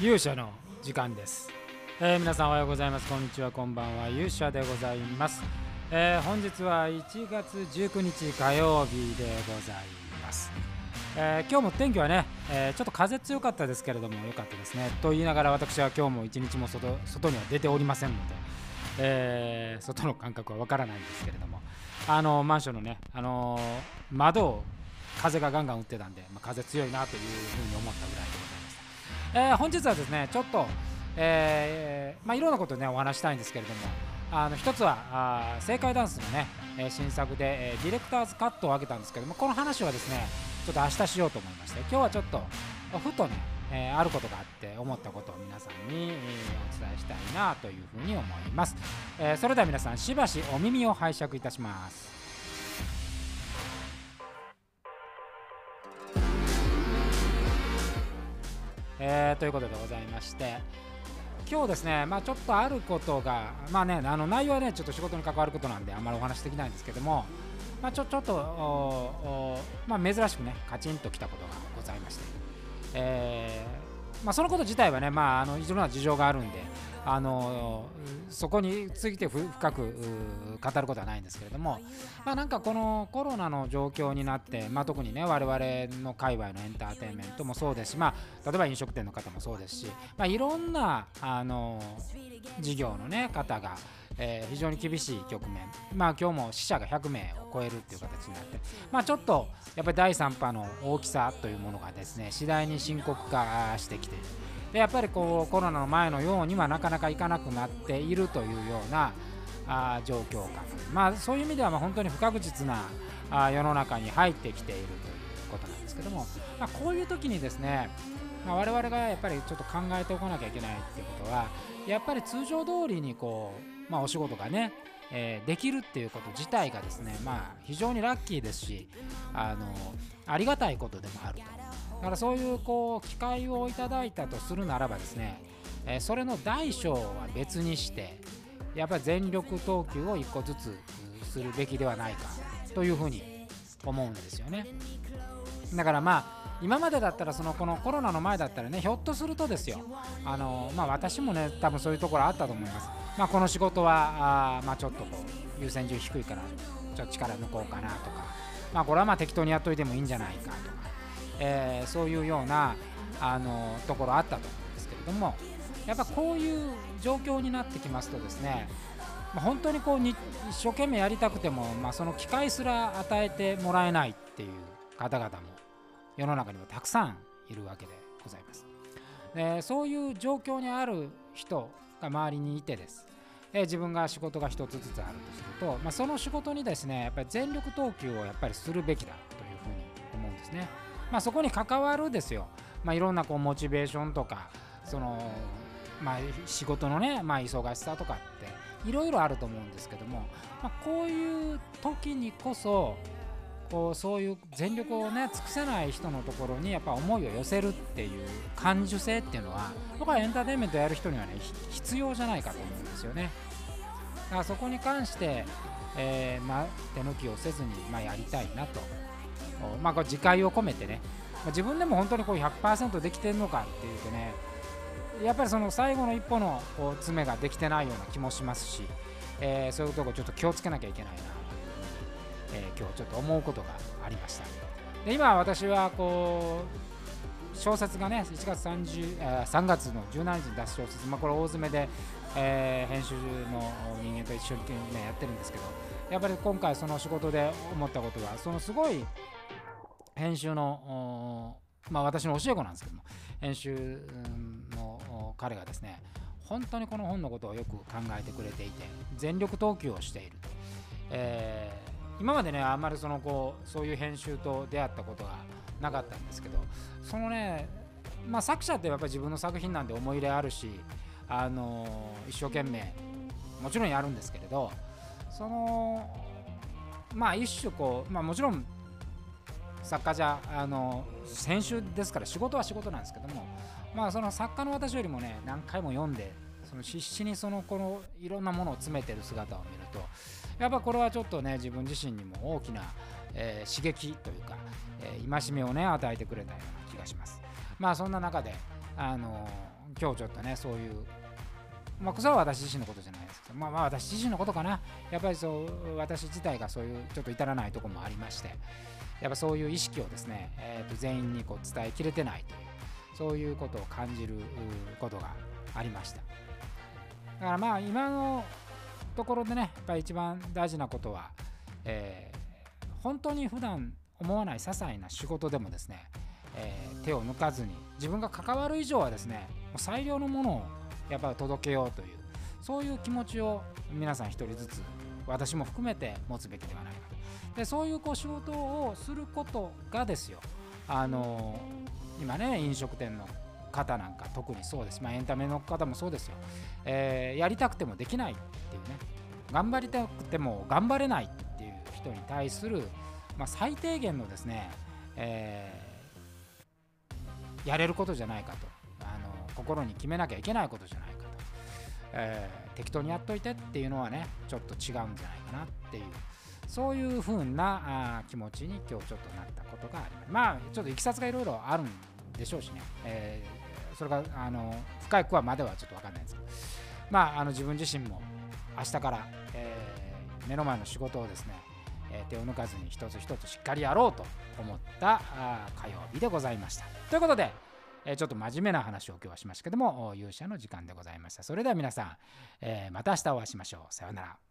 勇者の時間です、えー皆さんおはようございます。こんにちは。こんばんは。勇者でございます、えー本日は1月19日火曜日でございます、えー今日も天気はね、えーちょっと風強かったですけれども良かったですね。と言いながら私は今日も一日も外外には出ておりませんので、えー外の感覚はわからないんですけれども。あのマンションのね、あのー窓を風がガンガン打ってたんで、まあ、風強いなというふうに思ったぐらいでございます。えー本日はですねちょっと、えーまあ、いろんなことをねお話したいんですけれどもあの一つはあ正解ダンスのね、え新作で、えーディレクターズカットを上げたんですけどもこの話はですねちょっと明日しようと思いまして今日はちょっとふとね、えーあることがあって思ったことを皆さんに、えーお伝えしたいなというふうに思います、えーそれでは皆さんしばしお耳を拝借いたします。えーということでございまして今日ですね、まあ、ちょっとあることが、まあね、あの内容はね、ちょっと仕事に関わることなんで、あんまりお話できないんですけども、まあ、ちょちょっと、おおまあ、珍しくね、カチンときたことがございまして、えーまあ、そのこと自体はね、まあ、あのいろんな事情があるんで、あのそこについて深く語ることはないんですけれども、まあ、なんかこのコロナの状況になって、まあ、特にね我々の界隈のエンターテインメントもそうですし、まあ、例えば飲食店の方もそうですし、まあ、いろんなあの事業の、ね、方が、えー非常に厳しい局面、まあ、今日も死者が100名を超えるっていう形になって、まあ、ちょっとやっぱり第3波の大きさというものがですね次第に深刻化してきている。でやっぱりこうコロナの前のようにはなかなかいかなくなっているというようなあ状況かまあそういう意味ではま本当に不確実なあ世の中に入ってきているということなんですけども、まあ、こういう時にですね、まあ、我々がやっぱりちょっと考えておかなきゃいけないっていうことはやっぱり通常通りにこう、まあ、お仕事がね、えーできるっていうこと自体がですね、まあ、非常にラッキーですしあのありがたいことでもあると。だからそういうこう機会をいただいたとするならばですね、えそれの大小は別にしてやっぱり全力投球を1個ずつするべきではないかというふうに思うんですよね。だからまあ今までだったらそのこのコロナの前だったらねひょっとするとですよあのまあ私もね多分そういうところあったと思います。まあこの仕事はあまあちょっとこう優先順位低いからちょっと力抜こうかなとかまあこれはまあ適当にやっといてもいいんじゃないかとかえーそういうようなあのところあったと思うんですけれどもやっぱこういう状況になってきますとですね、本当にこうに一生懸命やりたくても、まあ、その機会すら与えてもらえないっていう方々も世の中にはたくさんいるわけでございます。でそういう状況にある人が周りにいてですえ自分が仕事が一つずつあるとすると、まあ、その仕事にですねやっぱり全力投球をやっぱりするべきだというふうに思うんですね。まあ、そこに関わるですよ、まあ、いろんなこうモチベーションとかその、まあ、仕事のね、まあ、忙しさとかっていろいろあると思うんですけども、まあ、こういう時にこそこうそういう全力をね尽くせない人のところにやっぱ思いを寄せるっていう感受性っていうのは僕はエンターテインメントやる人にはね必要じゃないかと思うんですよね。だからそこに関して、えーまあ、手抜きをせずに、まあ、やりたいなと。まあ、これ自戒を込めてね、まあ自分でも本当にこう100%できてるのかっていうとねやっぱりその最後の一歩のこう詰めができてないような気もしますし、えーそういうとこちょっと気をつけなきゃいけないな。と、えー今日ちょっと思うことがありました。で今私はこう小説がね1月30 3月の17日に出す小説、まあ、これ大詰めで、えー編集の人間と一緒に、ね、やってるんですけどやっぱり今回その仕事で思ったことはそのすごい編集のまあ私の教え子なんですけども編集の彼がですね本当にこの本のことをよく考えてくれていて全力投球をしていると、えー今までねあんまりそのこうそういう編集と出会ったことがなかったんですけどそのねまあ作者ってやっぱり自分の作品なんで思い入れあるしあの一生懸命もちろんやるんですけれどそのまあ一種こうまあもちろん作家じゃあの編集ですから仕事は仕事なんですけどもまあその作家の私よりもね何回も読んでその必死にそのこのいろんなものを詰めてる姿を見るとやっぱこれはちょっとね自分自身にも大きな、えー刺激というか、えー戒めをね与えてくれたような気がします。まあそんな中であの今日ちょっとねそういうまあ、それは私自身のことじゃないですけど、まあ、まあ私自身のことかな、やっぱりそう私自体がそういうちょっと至らないところもありまして、やっぱそういう意識をですね、えー、と全員にこう伝えきれてないという、そういうことを感じることがありました。だからまあ今のところでね、やっぱり一番大事なことは、えー、本当に普段思わない些細な仕事でもですね、えー、手を抜かずに自分が関わる以上はですねもう最良のものをやっぱり届けようというそういう気持ちを皆さん一人ずつ私も含めて持つべきではないかと。でそういうこう仕事をすることがですよ。あの今ね飲食店の方なんか特にそうです、まあ、エンタメの方もそうですよ、えー、やりたくてもできないっていうね。頑張りたくても頑張れないっていう人に対する、まあ、最低限のですね、えー、やれることじゃないかと。あの心に決めなきゃいけないことじゃないか、えー、適当にやっといてっていうのはねちょっと違うんじゃないかなっていうそういう風なあ気持ちに今日ちょっとなったことがあります。まあちょっといきさつがいろいろあるんでしょうしね、えー、それがあの深いくはまではちょっと分かんないですけど。まああの自分自身も明日から、えー、目の前の仕事をですねえ手を抜かずに一つ一つしっかりやろうと思った火曜日でございました。ということで、えちょっと真面目な話を今日はしましたけども勇者の時間でございました。それでは皆さん、えまた明日お会いしましょう。さようなら。